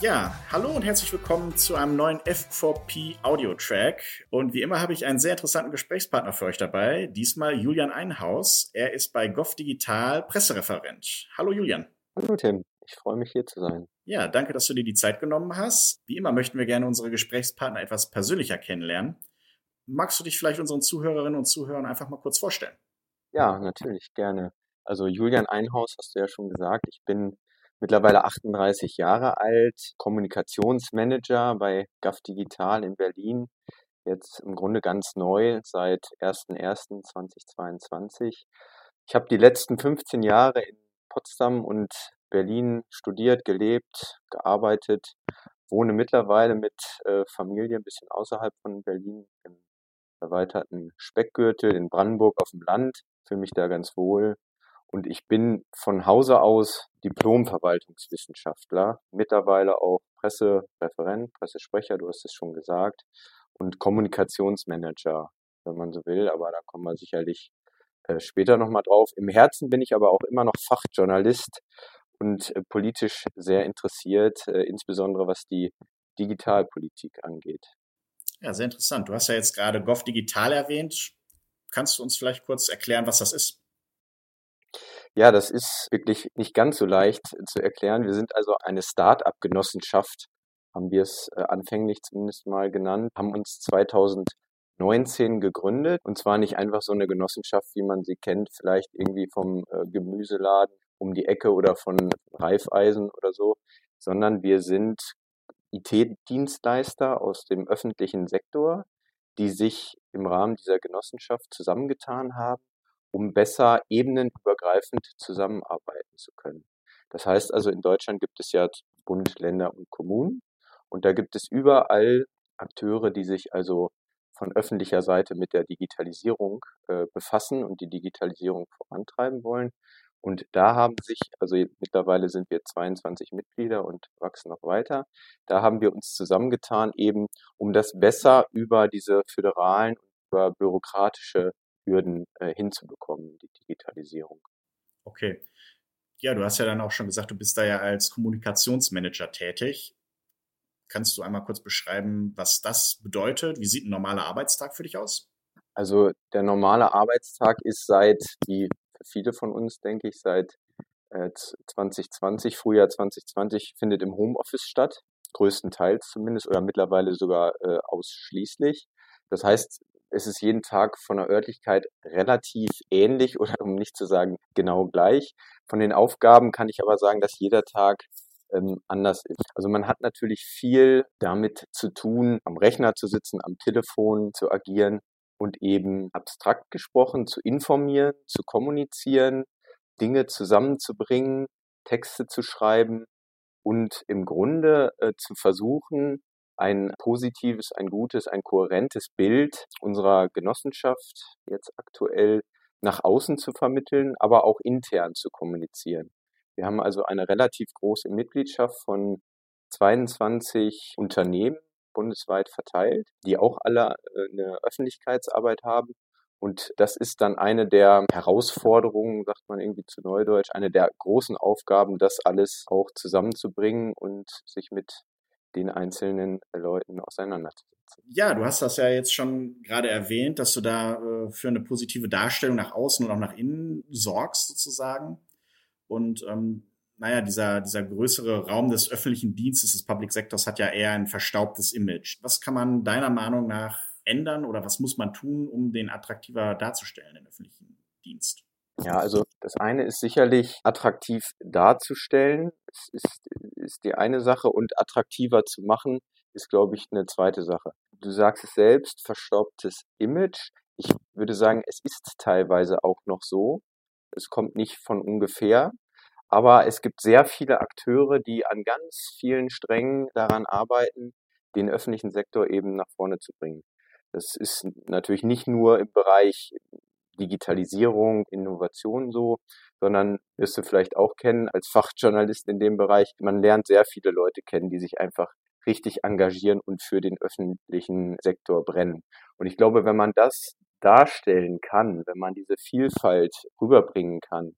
Ja, hallo und herzlich willkommen zu einem neuen F4P Audio Track. Und wie immer habe ich einen sehr interessanten Gesprächspartner für euch dabei. Diesmal Julian Einhaus. Er ist bei Gov Digital Pressereferent. Hallo Julian. Hallo Tim, ich freue mich hier zu sein. Ja, danke, dass du dir die Zeit genommen hast. Wie immer möchten wir gerne unsere Gesprächspartner etwas persönlicher kennenlernen. Magst du dich vielleicht unseren Zuhörerinnen und Zuhörern einfach mal kurz vorstellen? Ja, natürlich, gerne. Also Julian Einhaus hast du ja schon gesagt. Ich bin mittlerweile 38 Jahre alt, Kommunikationsmanager bei GAF Digital in Berlin. Jetzt im Grunde ganz neu seit 01.01.2022. Ich habe die letzten 15 Jahre in Potsdam und Berlin studiert, gelebt, gearbeitet, wohne mittlerweile mit äh, Familie ein bisschen außerhalb von Berlin im erweiterten Speckgürtel in Brandenburg auf dem Land, fühle mich da ganz wohl und ich bin von Hause aus Diplom-Verwaltungswissenschaftler, mittlerweile auch Pressereferent, Pressesprecher, du hast es schon gesagt, und Kommunikationsmanager, wenn man so will, aber da kommen wir sicherlich äh, später nochmal drauf. Im Herzen bin ich aber auch immer noch Fachjournalist und äh, politisch sehr interessiert, äh, insbesondere was die Digitalpolitik angeht. Ja, sehr interessant. Du hast ja jetzt gerade Gov Digital erwähnt. Kannst du uns vielleicht kurz erklären, was das ist? Ja, das ist wirklich nicht ganz so leicht zu erklären. Wir sind also eine Start-up-Genossenschaft, haben wir es äh, anfänglich zumindest mal genannt, haben uns 2019 gegründet und zwar nicht einfach so eine Genossenschaft, wie man sie kennt, vielleicht irgendwie vom äh, Gemüseladen um die Ecke oder von Reifeisen oder so, sondern wir sind IT-Dienstleister aus dem öffentlichen Sektor, die sich im Rahmen dieser Genossenschaft zusammengetan haben um besser ebenenübergreifend zusammenarbeiten zu können. Das heißt also, in Deutschland gibt es ja Bund, Länder und Kommunen und da gibt es überall Akteure, die sich also von öffentlicher Seite mit der Digitalisierung äh, befassen und die Digitalisierung vorantreiben wollen. Und da haben sich, also mittlerweile sind wir 22 Mitglieder und wachsen noch weiter, da haben wir uns zusammengetan, eben um das besser über diese föderalen, über bürokratische Hürden äh, hinzubekommen, die Digitalisierung. Okay. Ja, du hast ja dann auch schon gesagt, du bist da ja als Kommunikationsmanager tätig. Kannst du einmal kurz beschreiben, was das bedeutet? Wie sieht ein normaler Arbeitstag für dich aus? Also der normale Arbeitstag ist seit, wie für viele von uns, denke ich, seit äh, 2020, Frühjahr 2020, findet im Homeoffice statt, größtenteils zumindest oder mittlerweile sogar äh, ausschließlich. Das heißt, es ist jeden Tag von der Örtlichkeit relativ ähnlich oder um nicht zu sagen genau gleich. Von den Aufgaben kann ich aber sagen, dass jeder Tag ähm, anders ist. Also man hat natürlich viel damit zu tun, am Rechner zu sitzen, am Telefon zu agieren und eben abstrakt gesprochen zu informieren, zu kommunizieren, Dinge zusammenzubringen, Texte zu schreiben und im Grunde äh, zu versuchen, ein positives, ein gutes, ein kohärentes Bild unserer Genossenschaft jetzt aktuell nach außen zu vermitteln, aber auch intern zu kommunizieren. Wir haben also eine relativ große Mitgliedschaft von 22 Unternehmen bundesweit verteilt, die auch alle äh, eine Öffentlichkeitsarbeit haben. Und das ist dann eine der Herausforderungen, sagt man irgendwie zu Neudeutsch, eine der großen Aufgaben, das alles auch zusammenzubringen und sich mit den einzelnen Leuten auseinanderzusetzen. Ja, du hast das ja jetzt schon gerade erwähnt, dass du da äh, für eine positive Darstellung nach außen und auch nach innen sorgst sozusagen. Und ähm, naja, dieser, dieser größere Raum des öffentlichen Dienstes, des Public Sectors hat ja eher ein verstaubtes Image. Was kann man deiner Meinung nach ändern oder was muss man tun, um den attraktiver darzustellen, den öffentlichen Dienst? Ja, also das eine ist sicherlich attraktiv darzustellen, es ist, ist die eine Sache und attraktiver zu machen, ist, glaube ich, eine zweite Sache. Du sagst es selbst, verstaubtes Image. Ich würde sagen, es ist teilweise auch noch so. Es kommt nicht von ungefähr. Aber es gibt sehr viele Akteure, die an ganz vielen Strängen daran arbeiten, den öffentlichen Sektor eben nach vorne zu bringen. Das ist natürlich nicht nur im Bereich Digitalisierung, Innovation so, sondern wirst du vielleicht auch kennen als Fachjournalist in dem Bereich. Man lernt sehr viele Leute kennen, die sich einfach richtig engagieren und für den öffentlichen Sektor brennen. Und ich glaube, wenn man das darstellen kann, wenn man diese Vielfalt rüberbringen kann,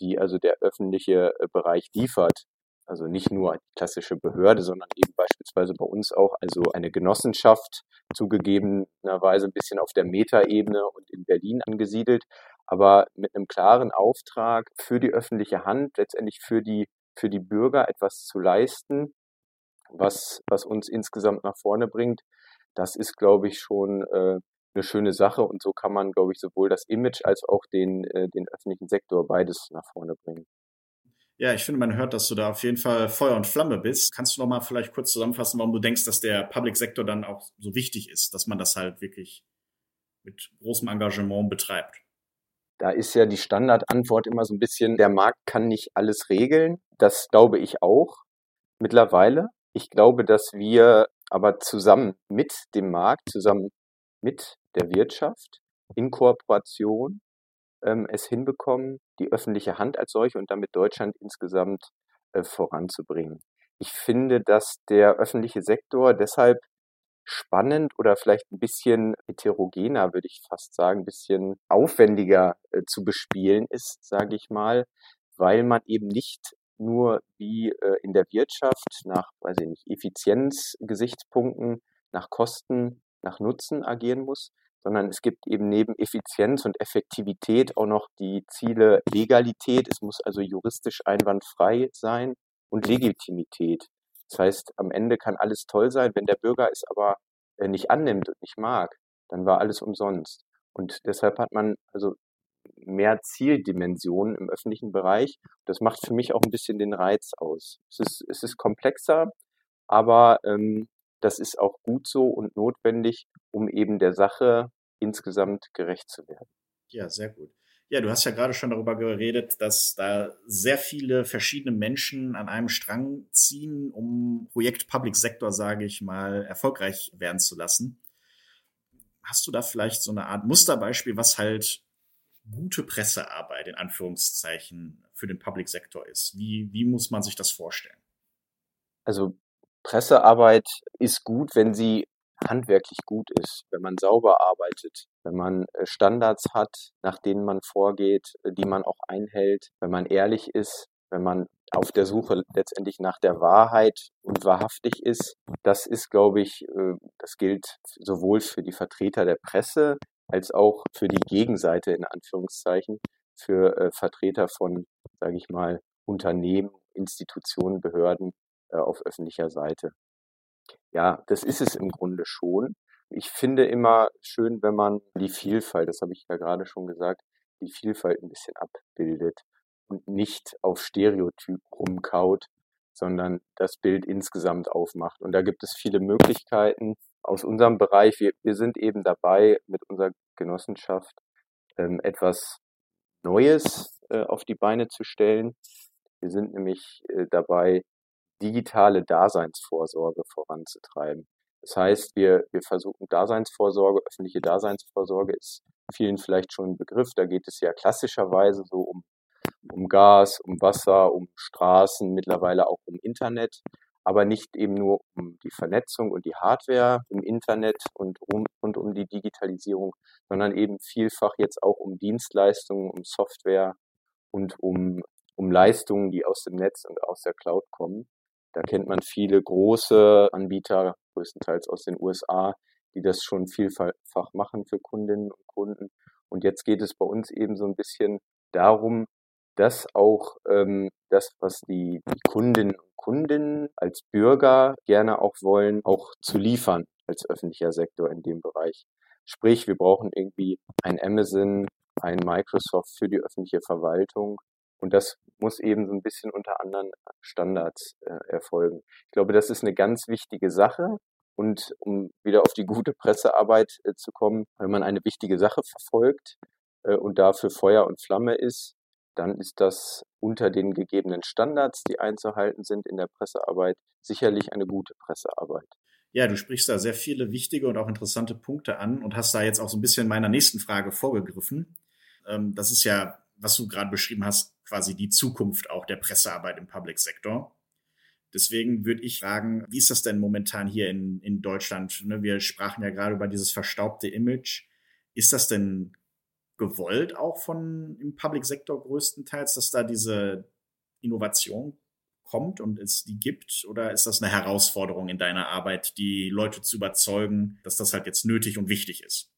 die also der öffentliche äh, Bereich liefert, Also nicht nur klassische Behörde, sondern eben beispielsweise bei uns auch also eine Genossenschaft, zugegebenerweise ein bisschen auf der Metaebene und in Berlin angesiedelt, aber mit einem klaren Auftrag für die öffentliche Hand, letztendlich für die, für die Bürger etwas zu leisten, was, was uns insgesamt nach vorne bringt. Das ist, glaube ich, schon äh, eine schöne Sache und so kann man, glaube ich, sowohl das Image als auch den, äh, den öffentlichen Sektor beides nach vorne bringen. Ja, ich finde, man hört, dass du da auf jeden Fall Feuer und Flamme bist. Kannst du noch mal vielleicht kurz zusammenfassen, warum du denkst, dass der Public Sektor dann auch so wichtig ist, dass man das halt wirklich mit großem Engagement betreibt? Da ist ja die Standardantwort immer so ein bisschen, der Markt kann nicht alles regeln. Das glaube ich auch mittlerweile. Ich glaube, dass wir aber zusammen mit dem Markt, zusammen mit der Wirtschaft in Kooperation ähm, es hinbekommen, die öffentliche Hand als solche und damit Deutschland insgesamt äh, voranzubringen. Ich finde, dass der öffentliche Sektor deshalb spannend oder vielleicht ein bisschen heterogener, würde ich fast sagen, ein bisschen aufwendiger äh, zu bespielen ist, sage ich mal, weil man eben nicht nur wie äh, in der Wirtschaft nach, weiß ich nicht, Effizienzgesichtspunkten, nach Kosten, nach Nutzen agieren muss, sondern es gibt eben neben Effizienz und Effektivität auch noch die Ziele Legalität. Es muss also juristisch einwandfrei sein und Legitimität. Das heißt, am Ende kann alles toll sein, wenn der Bürger es aber äh, nicht annimmt und nicht mag, dann war alles umsonst. Und deshalb hat man also mehr Zieldimensionen im öffentlichen Bereich. Das macht für mich auch ein bisschen den Reiz aus. Es ist, es ist komplexer, aber ähm, das ist auch gut so und notwendig, um eben der Sache insgesamt gerecht zu werden. Ja, sehr gut. Ja, du hast ja gerade schon darüber geredet, dass da sehr viele verschiedene Menschen an einem Strang ziehen, um Projekt Public Sector, sage ich mal, erfolgreich werden zu lassen. Hast du da vielleicht so eine Art Musterbeispiel, was halt gute Pressearbeit in Anführungszeichen für den Public Sector ist? Wie, wie muss man sich das vorstellen? Also Pressearbeit ist gut, wenn sie handwerklich gut ist, wenn man sauber arbeitet, wenn man äh, Standards hat, nach denen man vorgeht, äh, die man auch einhält, wenn man ehrlich ist, wenn man auf der Suche letztendlich nach der Wahrheit und wahrhaftig ist. Das ist, glaube ich, äh, das gilt sowohl für die Vertreter der Presse als auch für die Gegenseite in Anführungszeichen, für Vertreter von, sage ich mal, Unternehmen, Institutionen, Behörden auf öffentlicher Seite. Ja, das ist es im Grunde schon. Ich finde immer schön, wenn man die Vielfalt, das habe ich ja gerade schon gesagt, die Vielfalt ein bisschen abbildet und nicht auf Stereotyp rumkaut, sondern das Bild insgesamt aufmacht. Und da gibt es viele Möglichkeiten aus unserem Bereich. Wir, wir sind eben dabei, mit unserer Genossenschaft ähm, etwas Neues äh, auf die Beine zu stellen. Wir sind nämlich äh, dabei, digitale Daseinsvorsorge voranzutreiben. Das heißt, wir, wir versuchen Daseinsvorsorge, öffentliche Daseinsvorsorge ist vielen vielleicht schon ein Begriff. Da geht es ja klassischerweise so um, um Gas, um Wasser, um Straßen, mittlerweile auch um Internet, aber nicht eben nur um die Vernetzung und die Hardware im Internet und um, und um die Digitalisierung, sondern eben vielfach jetzt auch um Dienstleistungen, um Software und um, um Leistungen, die aus dem Netz und aus der Cloud kommen. Da kennt man viele große Anbieter, größtenteils aus den USA, die das schon vielfach machen für Kundinnen und Kunden. Und jetzt geht es bei uns eben so ein bisschen darum, dass auch ähm, das, was die, die Kundinnen und Kunden als Bürger gerne auch wollen, auch zu liefern als öffentlicher Sektor in dem Bereich. Sprich, wir brauchen irgendwie ein Amazon, ein Microsoft für die öffentliche Verwaltung. Und das muss eben so ein bisschen unter anderen Standards äh, erfolgen. Ich glaube, das ist eine ganz wichtige Sache. Und um wieder auf die gute Pressearbeit äh, zu kommen, wenn man eine wichtige Sache verfolgt äh, und dafür Feuer und Flamme ist, dann ist das unter den gegebenen Standards, die einzuhalten sind in der Pressearbeit, sicherlich eine gute Pressearbeit. Ja, du sprichst da sehr viele wichtige und auch interessante Punkte an und hast da jetzt auch so ein bisschen meiner nächsten Frage vorgegriffen. Ähm, das ist ja, was du gerade beschrieben hast, quasi die Zukunft auch der Pressearbeit im Public Sector. Deswegen würde ich fragen, wie ist das denn momentan hier in, in Deutschland? Ne, wir sprachen ja gerade über dieses verstaubte Image. Ist das denn gewollt auch von im Public Sektor größtenteils, dass da diese Innovation kommt und es die gibt? Oder ist das eine Herausforderung in deiner Arbeit, die Leute zu überzeugen, dass das halt jetzt nötig und wichtig ist?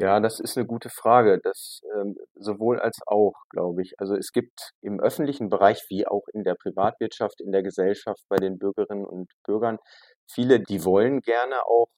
Ja, das ist eine gute Frage. Das ähm, sowohl als auch, glaube ich. Also es gibt im öffentlichen Bereich wie auch in der Privatwirtschaft, in der Gesellschaft, bei den Bürgerinnen und Bürgern viele, die wollen gerne auch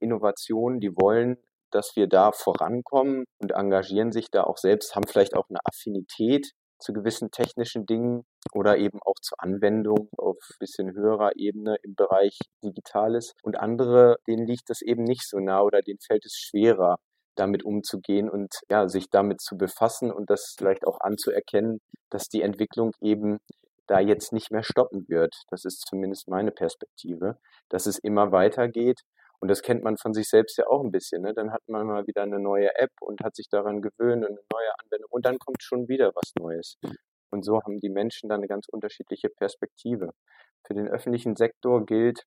Innovationen, die wollen, dass wir da vorankommen und engagieren sich da auch selbst, haben vielleicht auch eine Affinität zu gewissen technischen Dingen oder eben auch zur Anwendung auf bisschen höherer Ebene im Bereich Digitales. Und andere, denen liegt das eben nicht so nah oder denen fällt es schwerer, damit umzugehen und ja, sich damit zu befassen und das vielleicht auch anzuerkennen, dass die Entwicklung eben da jetzt nicht mehr stoppen wird. Das ist zumindest meine Perspektive, dass es immer weitergeht. Und das kennt man von sich selbst ja auch ein bisschen. Ne? Dann hat man mal wieder eine neue App und hat sich daran gewöhnt und eine neue Anwendung und dann kommt schon wieder was Neues. Und so haben die Menschen dann eine ganz unterschiedliche Perspektive. Für den öffentlichen Sektor gilt,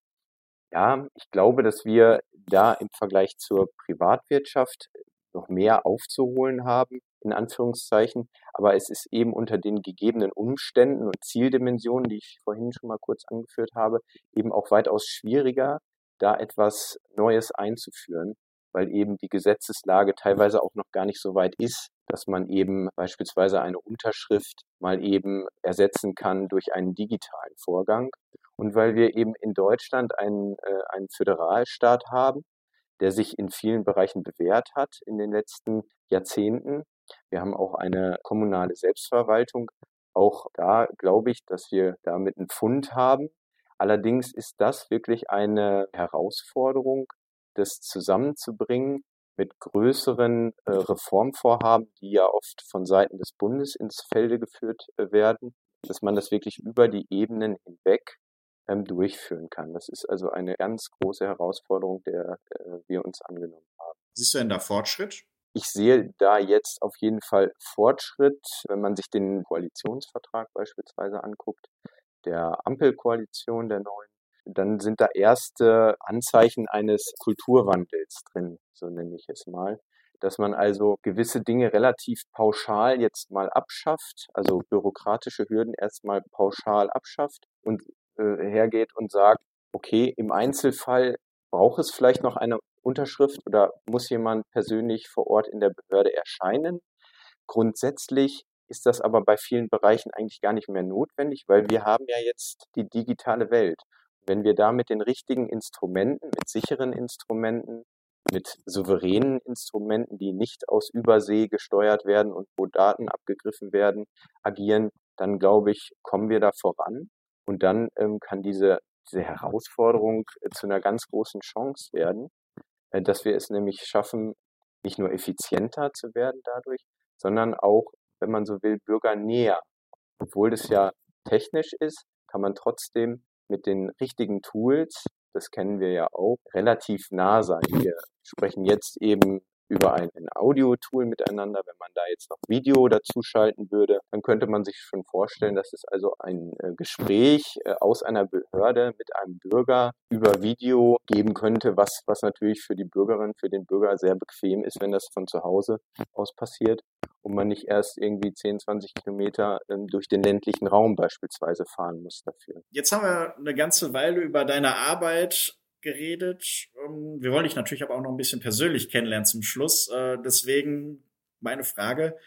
ja, ich glaube, dass wir da im Vergleich zur Privatwirtschaft noch mehr aufzuholen haben, in Anführungszeichen. Aber es ist eben unter den gegebenen Umständen und Zieldimensionen, die ich vorhin schon mal kurz angeführt habe, eben auch weitaus schwieriger, da etwas Neues einzuführen, weil eben die Gesetzeslage teilweise auch noch gar nicht so weit ist, dass man eben beispielsweise eine Unterschrift mal eben ersetzen kann durch einen digitalen Vorgang. Und weil wir eben in Deutschland einen, äh, einen Föderalstaat haben, der sich in vielen Bereichen bewährt hat in den letzten Jahrzehnten. Wir haben auch eine kommunale Selbstverwaltung. Auch da glaube ich, dass wir damit einen Fund haben. Allerdings ist das wirklich eine Herausforderung, das zusammenzubringen mit größeren äh, Reformvorhaben, die ja oft von Seiten des Bundes ins Felde geführt äh, werden, dass man das wirklich über die Ebenen hinweg ähm, durchführen kann. Das ist also eine ganz große Herausforderung, der äh, wir uns angenommen haben. Siehst du denn da Fortschritt? Ich sehe da jetzt auf jeden Fall Fortschritt, wenn man sich den Koalitionsvertrag beispielsweise anguckt, der Ampelkoalition der neuen, dann sind da erste Anzeichen eines Kulturwandels drin, so nenne ich es mal. Dass man also gewisse Dinge relativ pauschal jetzt mal abschafft, also bürokratische Hürden erstmal pauschal abschafft und äh, hergeht und sagt, okay, im Einzelfall braucht es vielleicht noch eine Unterschrift oder muss jemand persönlich vor Ort in der Behörde erscheinen. Grundsätzlich ist das aber bei vielen Bereichen eigentlich gar nicht mehr notwendig, weil wir haben ja jetzt die digitale Welt. Wenn wir da mit den richtigen Instrumenten, mit sicheren Instrumenten, mit souveränen Instrumenten, die nicht aus Übersee gesteuert werden und wo Daten abgegriffen werden, agieren, dann glaube ich, kommen wir da voran. Und dann ähm, kann diese, diese Herausforderung äh, zu einer ganz großen Chance werden, äh, dass wir es nämlich schaffen, nicht nur effizienter zu werden dadurch, sondern auch, wenn man so will, bürgernäher. Obwohl das ja technisch ist, kann man trotzdem mit den richtigen Tools, das kennen wir ja auch, relativ nah sein. Wir sprechen jetzt eben über ein, Audio-Tool miteinander. Wenn man da jetzt noch Video dazu schalten würde, dann könnte man sich schon vorstellen, dass es also ein äh, Gespräch äh, aus einer Behörde mit einem Bürger über Video geben könnte, was, was natürlich für die Bürgerin, für den Bürger sehr bequem ist, wenn das von zu Hause aus passiert und man nicht erst irgendwie 10, 20 Kilometer ähm, durch den ländlichen Raum beispielsweise fahren muss dafür. Jetzt haben wir eine ganze Weile über deine Arbeit geredet. Ähm, wir wollen dich natürlich aber auch noch ein bisschen persönlich kennenlernen zum Schluss. Äh, deswegen meine Frage,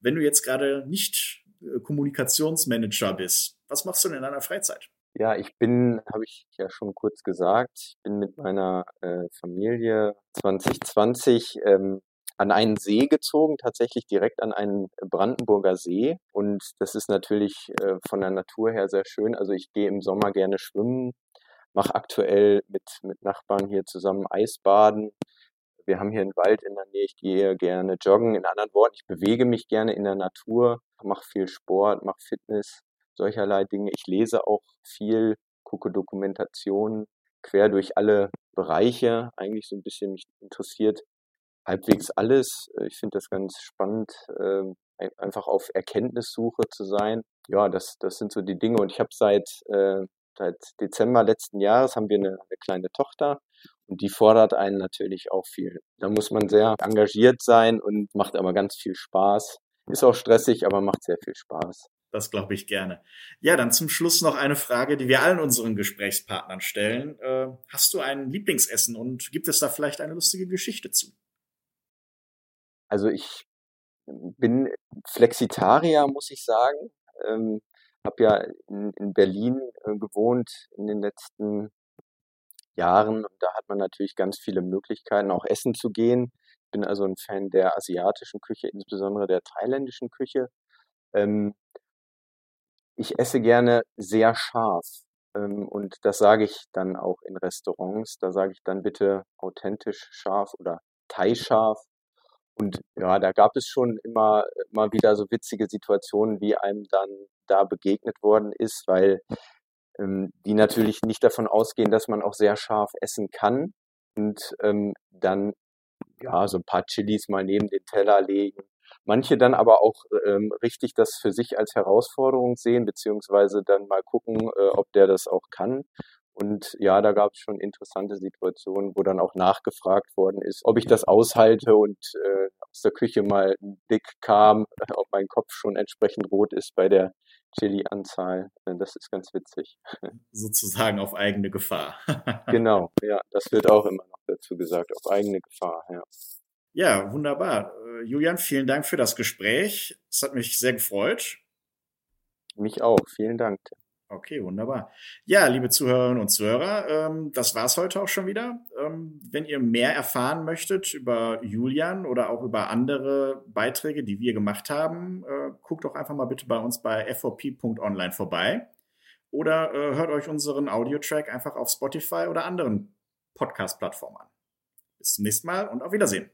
wenn du jetzt gerade nicht äh, Kommunikationsmanager bist, was machst du denn in deiner Freizeit? Ja, ich bin, habe ich ja schon kurz gesagt, ich bin mit meiner äh, Familie 2020 ähm, an einen See gezogen, tatsächlich direkt an einen Brandenburger See. Und das ist natürlich von der Natur her sehr schön. Also ich gehe im Sommer gerne schwimmen, mache aktuell mit, mit Nachbarn hier zusammen Eisbaden. Wir haben hier einen Wald in der Nähe, ich gehe gerne joggen. In anderen Worten, ich bewege mich gerne in der Natur, mache viel Sport, mache Fitness, solcherlei Dinge. Ich lese auch viel, gucke Dokumentationen quer durch alle Bereiche. Eigentlich so ein bisschen mich interessiert halbwegs alles. Ich finde das ganz spannend, ähm, einfach auf Erkenntnissuche zu sein. Ja, das, das sind so die Dinge. Und ich habe seit äh, Seit Dezember letzten Jahres haben wir eine, eine kleine Tochter und die fordert einen natürlich auch viel. Da muss man sehr engagiert sein und macht aber ganz viel Spaß. Ist auch stressig, aber macht sehr viel Spaß. Das glaube ich gerne. Ja, dann zum Schluss noch eine Frage, die wir allen unseren Gesprächspartnern stellen. Äh, hast du ein Lieblingsessen und gibt es da vielleicht eine lustige Geschichte zu? Also ich bin Flexitarier, muss ich sagen. Ähm, habe ja in, in Berlin äh, gewohnt in den letzten Jahren und da hat man natürlich ganz viele Möglichkeiten, auch essen zu gehen. Bin also ein Fan der asiatischen Küche, insbesondere der thailändischen Küche. Ähm, ich esse gerne sehr scharf. Ähm, und das sage ich dann auch in Restaurants. Da sage ich dann bitte authentisch scharf oder Thai-scharf. Und ja, da gab es schon immer mal wieder so witzige Situationen, wie einem dann da begegnet worden ist, weil ähm, die natürlich nicht davon ausgehen, dass man auch sehr scharf essen kann und ähm, dann ja so ein paar Chilis mal neben den Teller legen. Manche dann aber auch ähm, richtig das für sich als Herausforderung sehen, beziehungsweise dann mal gucken, äh, ob der das auch kann. Und ja, da gab es schon interessante Situationen, wo dann auch nachgefragt worden ist, ob ich das aushalte und äh, aus der Küche mal ein Blick kam, ob mein Kopf schon entsprechend rot ist bei der Chili-Anzahl. Äh, das ist ganz witzig. Sozusagen auf eigene Gefahr. genau, ja, das wird auch immer noch dazu gesagt, auf eigene Gefahr, ja. Ja, wunderbar. Äh, Julian, vielen Dank für das Gespräch. Es hat mich sehr gefreut. Mich auch. Vielen Dank. Okay, wunderbar. Ja, liebe Zuhörerinnen und Zuhörer, ähm, das war's heute auch schon wieder. Ähm, wenn ihr mehr erfahren möchtet über Julian oder auch über andere Beiträge, die wir gemacht haben, äh, guckt doch einfach mal bitte bei uns bei fvp.online vorbei oder äh, hört euch unseren Audiotrack einfach auf Spotify oder anderen Podcast-Plattformen an. Bis zum nächsten Mal und auf Wiedersehen.